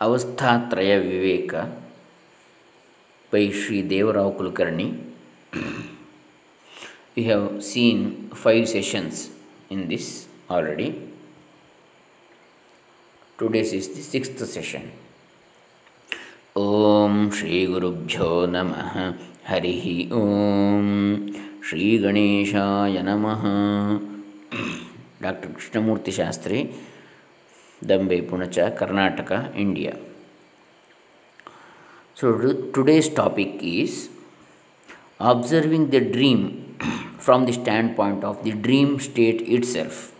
Avasthatraya Viveka by Sri Devarao Kulkarni. we have seen five sessions in this already. Today's is the sixth session. ॐ श्रीगुरुभ्यो नमः हरिः ॐ श्रीगणेशाय नमः doctor Krishnamurthy Shastri Dambe Punacha Karnataka India so today's topic is observing the dream from the standpoint of the dream state itself.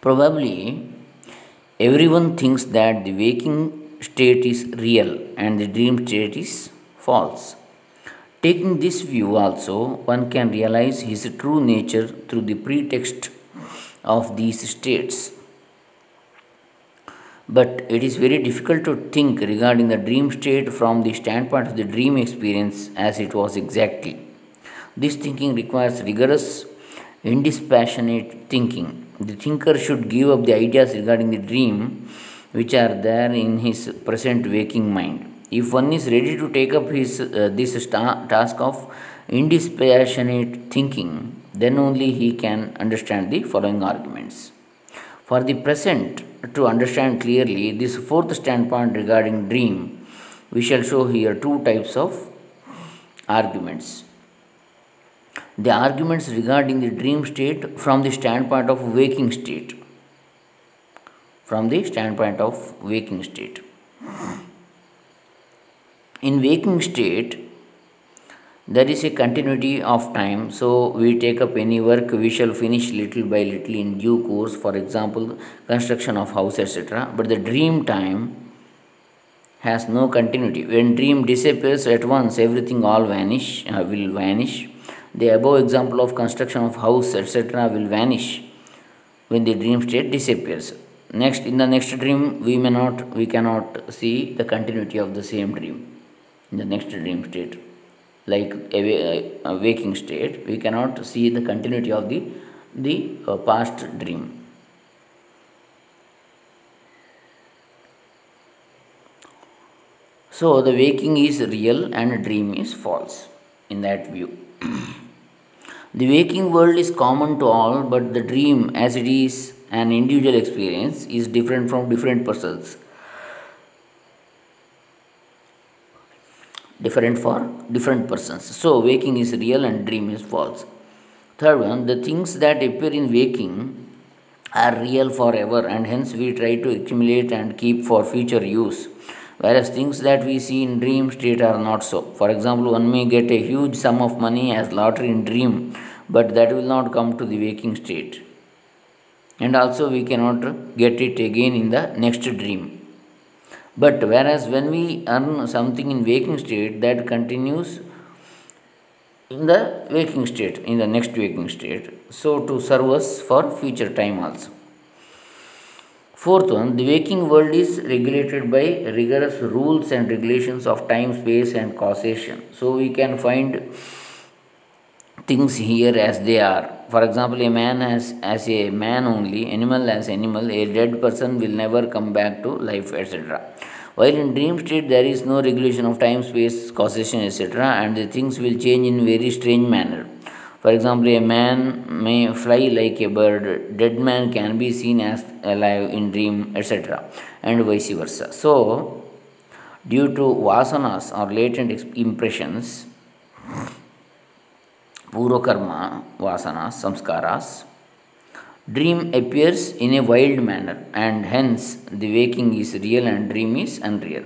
Probably everyone thinks that the waking state is real and the dream state is false. Taking this view also, one can realize his true nature through the pretext of these states. But it is very difficult to think regarding the dream state from the standpoint of the dream experience as it was exactly. This thinking requires rigorous, indispassionate thinking. The thinker should give up the ideas regarding the dream which are there in his present waking mind. If one is ready to take up his, uh, this task of indispassionate thinking, then only he can understand the following arguments. For the present, to understand clearly this fourth standpoint regarding dream, we shall show here two types of arguments. The arguments regarding the dream state from the standpoint of waking state. From the standpoint of waking state. In waking state, there is a continuity of time. So we take up any work we shall finish little by little in due course. For example construction of house etc but the dream time has no continuity. When dream disappears at once everything all vanish uh, will vanish. The above example of construction of house etc will vanish when the dream state disappears. Next in the next dream we may not we cannot see the continuity of the same dream. In the next dream state like a, a, waking state we cannot see the continuity of the the uh, past dream. So the waking is real and dream is false in that view. The waking world is common to all but the dream as it is an individual experience is different from different persons different for different persons. So, waking is real and dream is false. Third one, the things that appear in waking are real forever and hence we try to accumulate and keep for future use. Whereas things that we see in dream state are not so. For example, one may get a huge sum of money as lottery in dream, but that will not come to the waking state. And also, we cannot get it again in the next dream but whereas when we earn something in waking state, that continues in the waking state, in the next waking state. So to serve us for future time also. Fourth one, the waking world is regulated by rigorous rules and regulations of time, space, and causation. So we can find things here as they are. For example, a man as, as a man only, animal as animal, a dead person will never come back to life, etc. While in dream state there is no regulation of time, space, causation, etc., and the things will change in very strange manner. For example, a man may fly like a bird, dead man can be seen as alive in dream, etc., and vice versa. So, due to vasanas or latent impressions, purvakarma, vasanas, samskaras, dream appears in a wild manner and hence the waking is real and dream is unreal.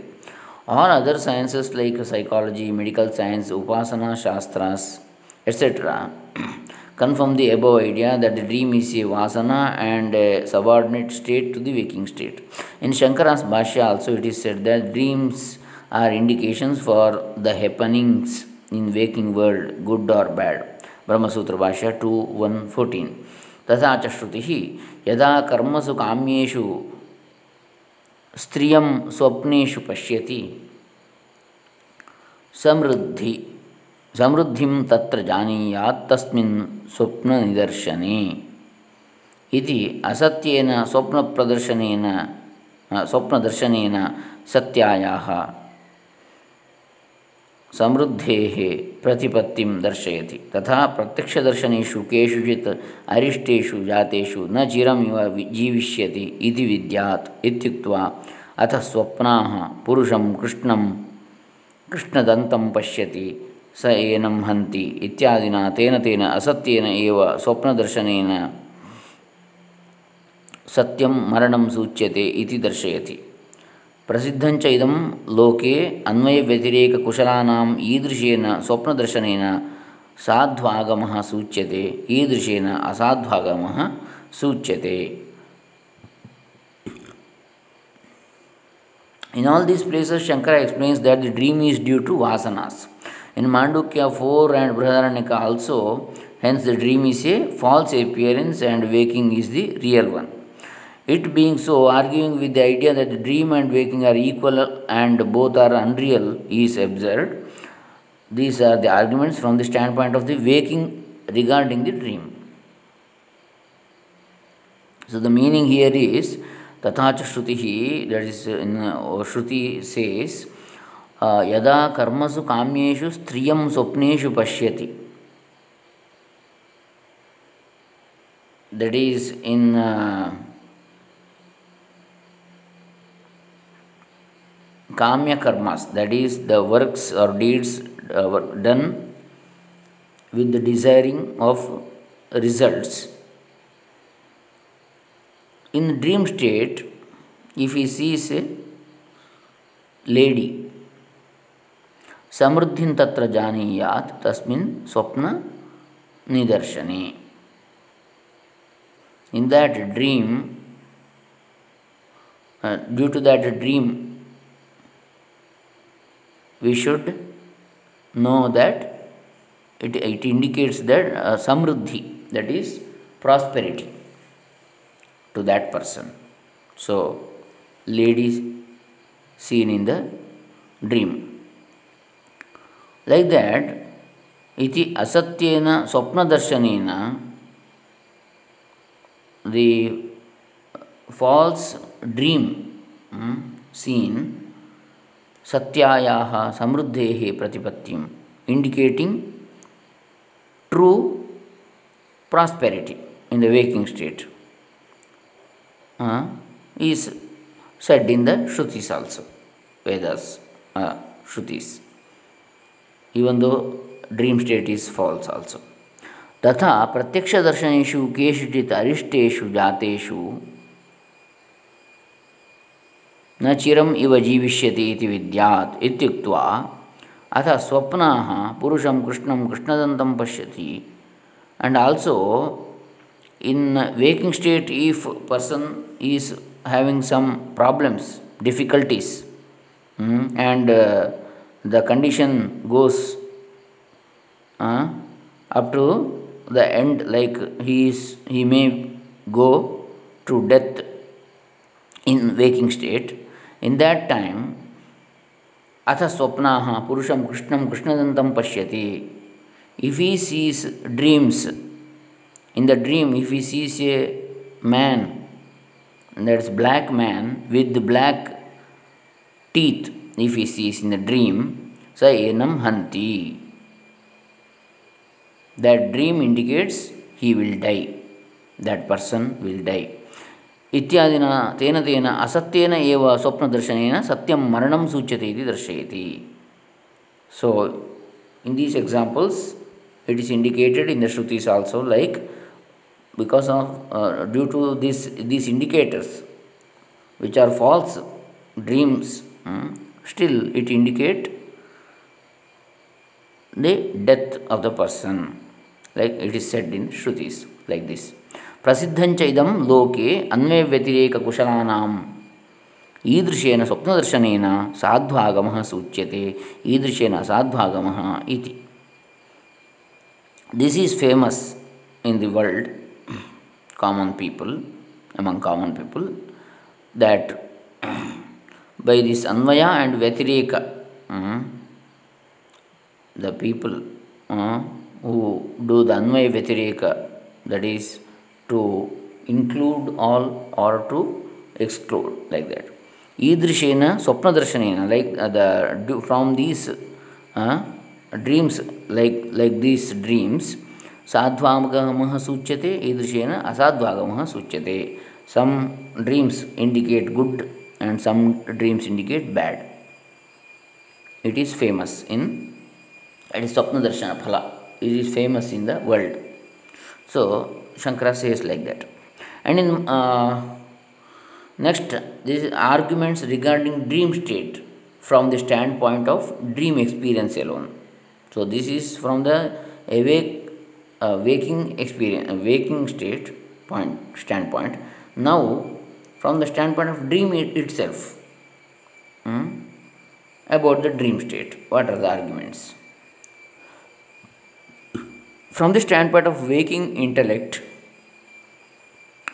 All other sciences like psychology, medical science, upasana, shastras, etc. confirm the above idea that the dream is a vasana and a subordinate state to the waking state. In Shankara's Bhashya also it is said that dreams are indications for the happenings in waking world, good or bad. Brahmasutra Bhashya two one fourteen. ತಥಾ ಚ ಶ್ರುತಿ ಯದಾ ಕರ್ಮಸು ಕಾಮ್ಯು ಸ್ತ್ರೀಯಂ ಸ್ವಪ್ನೇಶು ಪಶ್ಯತಿ ಸಮೃದ್ಧಿ, ಸಮೃದ್ಧಿಂ ತತ್ರ ಜಾನೀಯಾತ್ ತಸ್ಮಿನ್ ಸ್ವಪ್ನ ನಿದರ್ಶನೆ ಇತಿ ಅಸತ್ಯೇನ ಸ್ವಪ್ನ ಪ್ರದರ್ಶನೇನ ಸ್ವಪ್ನದರ್ಶನೇನ ಸತ್ಯಾಯಾಹ. ಸಮೃದ್ಧೇ ಪ್ರತಿಪತ್ತಿಂ ದರ್ಶಯತಿ. ತಥಾ ಪ್ರತ್ಯಕ್ಷದರ್ಶನೇಶು ಕೇಷುಚಿತ್ ಅರಿಷ್ಟೇಷು ಜಾತೇಷು ನ ಚಿರಮಿವ ಜೀವಿಷ್ಯತಿ ಇತಿ ವಿದ್ಯಾತ್ ಇತ್ಯುಕ್ತ್ವಾ ಅಥ ಸ್ವಪ್ನಾ ಪುರುಷಂ ಕೃಷ್ಣಂ ಕೃಷ್ಣದಂತಂ ಪಶ್ಯತಿ ಸ ಏನಂ ಹಂತಿ ಇತ್ಯಾದಿನ ತೇನ ತೇನ ಅಸತ್ಯೇನ ಏವ ಸ್ವಪ್ನದರ್ಶನೇನ ಸತ್ಯಂ ಮರಣಂ ಸೂಚ್ಯತೆ ಇತಿ ದರ್ಶಯತಿ. ప్రసిద్ధం చ ఇదం లోకే అన్వయవ్యతిరేకకుశలానాం ఈదృశేన స్వప్నదర్శనేన సాధ్వాగమ సూచ్యతే ఈదృశేన అసాధ్వాగమ సూచ్యతే In all these places, Shankara explains that the dream is due to vasanas. In Mandukya 4 and Brihadaranaka also, hence the dream is a false appearance and waking is the real one. It being so, arguing with the idea that the dream and waking are equal and both are unreal is absurd. These are the arguments from the standpoint of the waking regarding the dream. So, the meaning here is Tathacha Shruti, that is in uh, Shruti says, यदा कर्मसु काम्येषु स्त्रियं स्वप्नेषु पश्यति that is in kamya karmas that is the works or deeds uh, done with the desiring of results in dream state if he sees a lady समृद्धिं तत्र जानीयात् तस्मिन् स्वप्न निदर्शने in that dream uh, due to that dream we should know that it, it indicates that uh, samruddhi that is prosperity to that person so ladies seen in the dream like that इति असत्येन स्वप्नदर्शनेन the false dream hmm, seen सत्यायाः समृद्धेः प्रतिपत्तिम् indicating true prosperity in the waking state is said in the shrutis also Vedas shrutis ಈ ಒಂದು dream state is false also ತಥಾ ಪ್ರತ್ಯಕ್ಷದರ್ಶನೇಶು ಕೇಷುಚಿತ್ ಅರಿಷ್ಟೇಷು ಜಾತೇಷು न चिरम इव जीविष्यति इति विद्यात् इत्युक्त्वा अथ स्वप्नाः पुरुषं कृष्णं कृष्णदन्तं पश्यति. And also in waking state if person is having some problems difficulties and the condition goes up to the end like his he may go to death in waking state in that time अथ स्वप्नाः पुरुषं कृष्णं कृष्णदन्तं पश्यति if he sees dreams in the dream if he sees a man that's black man with black teeth if he sees in the dream, sa enam hanti. That dream indicates he will die. That person will die. इत्यादिना तेन तेन असत्येन एव स्वप्नदर्शनेन सत्यं मरणं सूच्यते इति दर्शयति. So in these examples it is indicated in the shrutis also like because of due to this these indicators which are false dreams still it indicate the death of the person, like it is said in shrutis, like this. ಪ್ರಸಿದ್ಧಂಚ ಇದಂ ಲೋಕೆ ಅನ್ವಯ ವ್ಯತಿರೇಕ ಕುಶಲಾನಾಂ ಈದೃಶೇನ ಸ್ವಪ್ನದರ್ಶನೇನ ಸಾಧ್ವಾಗಮ ಸೂಚ್ಯತೆ, ಈದೃಶೇನ ಸಾಧ್ವಾಗಮ ಇತಿ. This is famous in the world common people among common people that by this ಅನ್ವಯ and ವ್ಯತಿರೇಕ the people who do the ಅನ್ವಯ ವ್ಯತಿರೇಕ that is to include all or to exclude like that. Idrishena swapnadarsanena, like uh, the from these uh, dreams, like like these dreams, sadhvamagamaha suchyate, idrishena asadvagamaha suchyate. Some dreams indicate good and some dreams indicate bad. It is famous in it is Swapna Darshana Phala. It is famous in the world. So Shankara says like that. And in uh, next, these arguments regarding dream state from the standpoint of dream experience alone. So this is from the awake, uh, waking experience, uh, waking state point standpoint. Now, from the standpoint of dream it itself, hmm, about the dream state, what are the arguments? From the standpoint of waking intellect,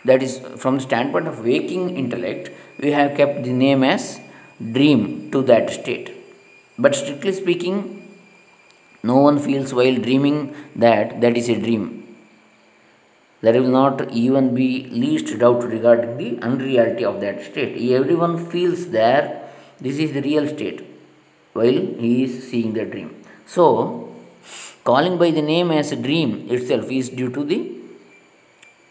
that is from the standpoint of waking intellect we have kept the name as dream to that state. But strictly speaking no one feels while dreaming that that is a dream. There will not even be least doubt regarding the unreality of that state. Everyone feels that this is the real state while he is seeing the dream. So calling by the name as a dream itself is due to the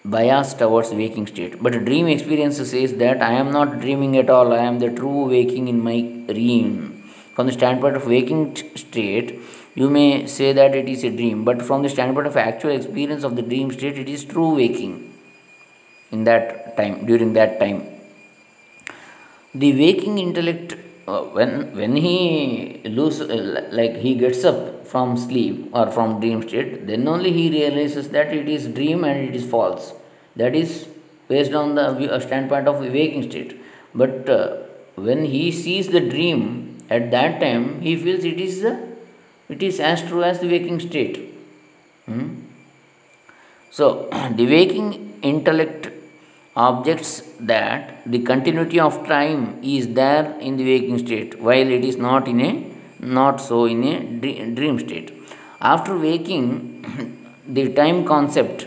bias towards waking state. But dream experience says that I am not dreaming at all, I am the true waking in my dream. From the standpoint of waking state, you may say that it is a dream, but from the standpoint of actual experience of the dream state, it is true waking in that time, during that time. The waking intellect, uh, when, when he lose, uh, like he gets up from sleep or from dream state, then only he realizes that it is dream and it is false. That is based on the standpoint of waking state. But uh, when he sees the dream at that time, he feels it is it is as true as the waking state. Hmm? So the waking intellect objects that the continuity of time is there in the waking state while it is not in a not so in a dream state. After waking, the time concept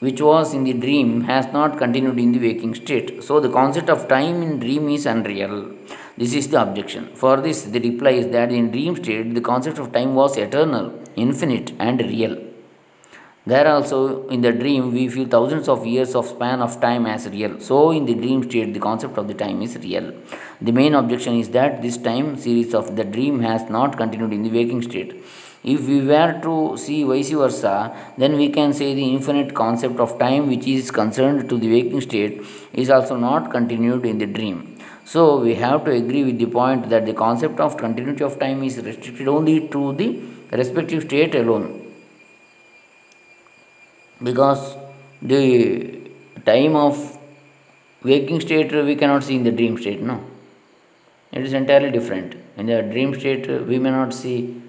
which was in the dream has not continued in the waking state. So, the concept of time in dream is unreal. This is the objection. For this, the reply is that in dream state, the concept of time was eternal, infinite, and real. There also, in the dream, we feel thousands of years of span of time as real. So, in the dream state, the concept of the time is real. The main objection is that this time series of the dream has not continued in the waking state. If we were to see vice versa, then we can say the infinite concept of time which is concerned to the waking state is also not continued in the dream. So, we have to agree with the point that the concept of continuity of time is restricted only to the respective state alone because the time of waking state we cannot see in the dream state no. It is entirely different. In the dream state we may not see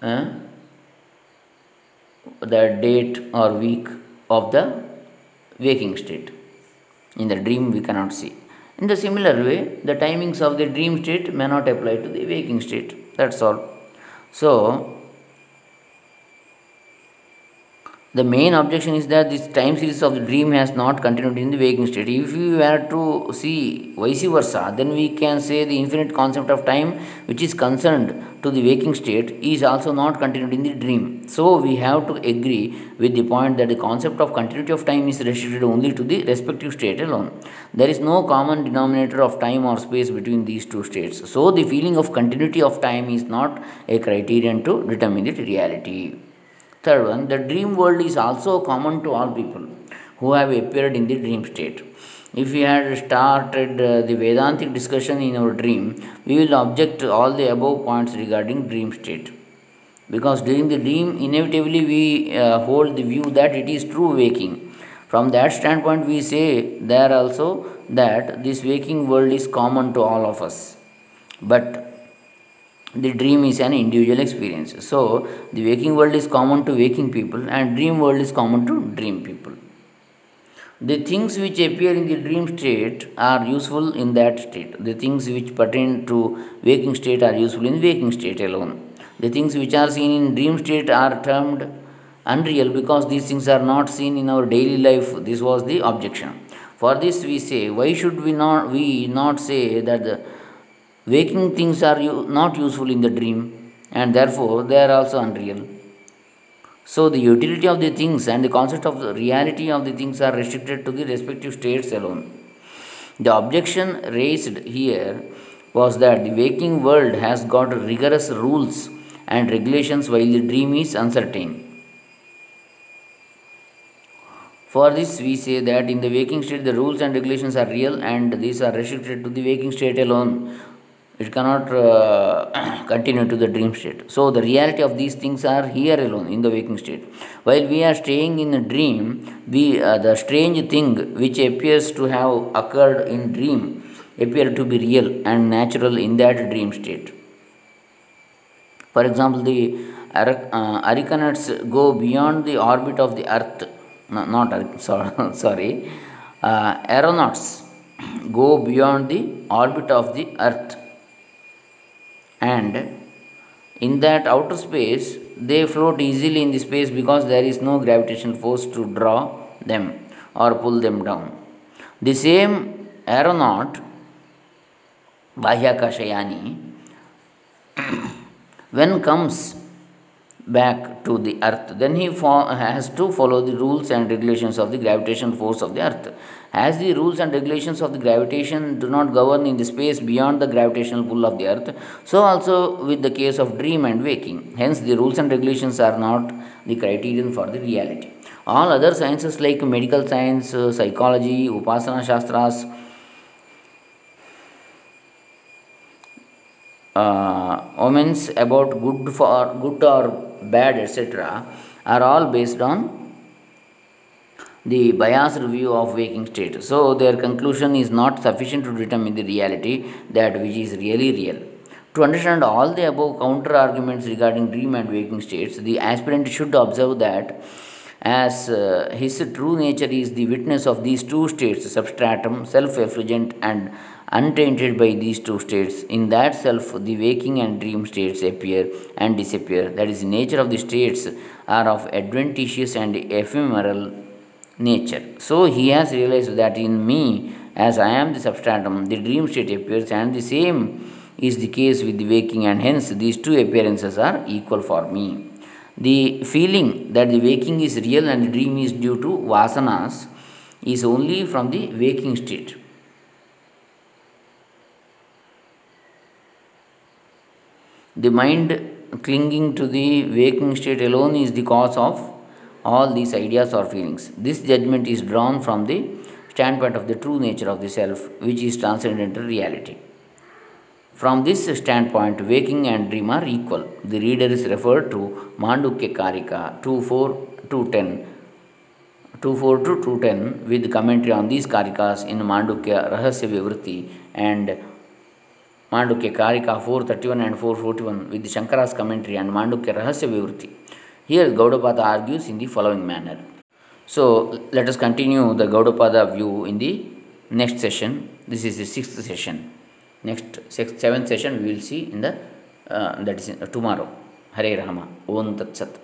uh, the date or week of the waking state. In the dream we cannot see. In the similar way the timings of the dream state may not apply to the waking state. That's all. So the main objection is that this time series of the dream has not continued in the waking state. If we were to see vice versa, then we can say the infinite concept of time, which is concerned to the waking state, is also not continued in the dream. So we have to agree with the point that the concept of continuity of time is restricted only to the respective state alone. There is no common denominator of time or space between these two states. So the feeling of continuity of time is not a criterion to determine the reality. Third one, the dream world is also common to all people who have appeared in the dream state. If we had started uh, the Vedantic discussion in our dream, we will object to all the above points regarding dream state. Because during the dream, inevitably we uh, hold the view that it is true waking. From that standpoint, we say there also that this waking world is common to all of us. But the dream is an individual experience. So the waking world is common to waking people and dream world is common to dream people. The things which appear in the dream state are useful in that state. The things which pertain to waking state are useful in waking state alone. The things which are seen in dream state are termed unreal because these things are not seen in our daily life. This was the objection. For this we say, why should we not we not say that the waking things are not useful in the dream and therefore they are also unreal? So the utility of the things and the concept of the reality of the things are restricted to the respective states alone. The objection raised here was that the waking world has got rigorous rules and regulations while the dream is uncertain. For this, we say that in the waking state, the rules and regulations are real and these are restricted to the waking state alone. It cannot uh, continue to the dream state. So, the reality of these things are here alone in the waking state. While we are staying in a dream, uh, the strange thing which appears to have occurred in dream appear to be real and natural in that dream state. For example, the uh, go beyond the orbit of the earth no, not sorry, sorry uh, aeronauts go beyond the orbit of the earth and in that outer space they float easily in the space because there is no gravitational force to draw them or pull them down. The same aeronaut bahyakashayani when comes back to the earth then he fo- has to follow the rules and regulations of the gravitation force of the earth as the rules and regulations of the gravitation do not govern in the space beyond the gravitational pull of the earth so also with the case of dream and waking. Hence the rules and regulations are not the criterion for the reality. All other sciences like medical science uh, psychology upasana shastras uh, omens about good for good or bad etc are all based on the biased view of waking state so their conclusion is not sufficient to determine the reality that which is really real to understand all the above counter arguments regarding dream and waking states the aspirant should observe that as uh, his true nature is the witness of these two states substratum self effulgent and untainted by these two states. In that self, the waking and dream states appear and disappear. That is, the nature of the states are of adventitious and ephemeral nature. So he has realized that in me, as I am the substratum, the dream state appears, and the same is the case with the waking, and hence these two appearances are equal for me. The feeling that the waking is real and the dream is due to vasanas is only from the waking state The mind clinging to the waking state alone is the cause of all these ideas or feelings. This judgment is drawn from the standpoint of the true nature of the self, which is transcendental reality. From this standpoint, waking and dream are equal. The reader is referred to Mandukya Karika 24 to 10. 24 to 210 with commentary on these karikas in Mandukya Rahasya Vivrutti and Mandukya Karika 431 and 441 with Shankara's commentary and Mandukya Rahasya Vivrutti. Here Gaudapada argues in the following manner. So let us continue the Gaudapada view in the next session. This is the sixth session. Next sixth, seventh session we will see in the uh, that is tomorrow. Hare Rahama. Om Tat Sat.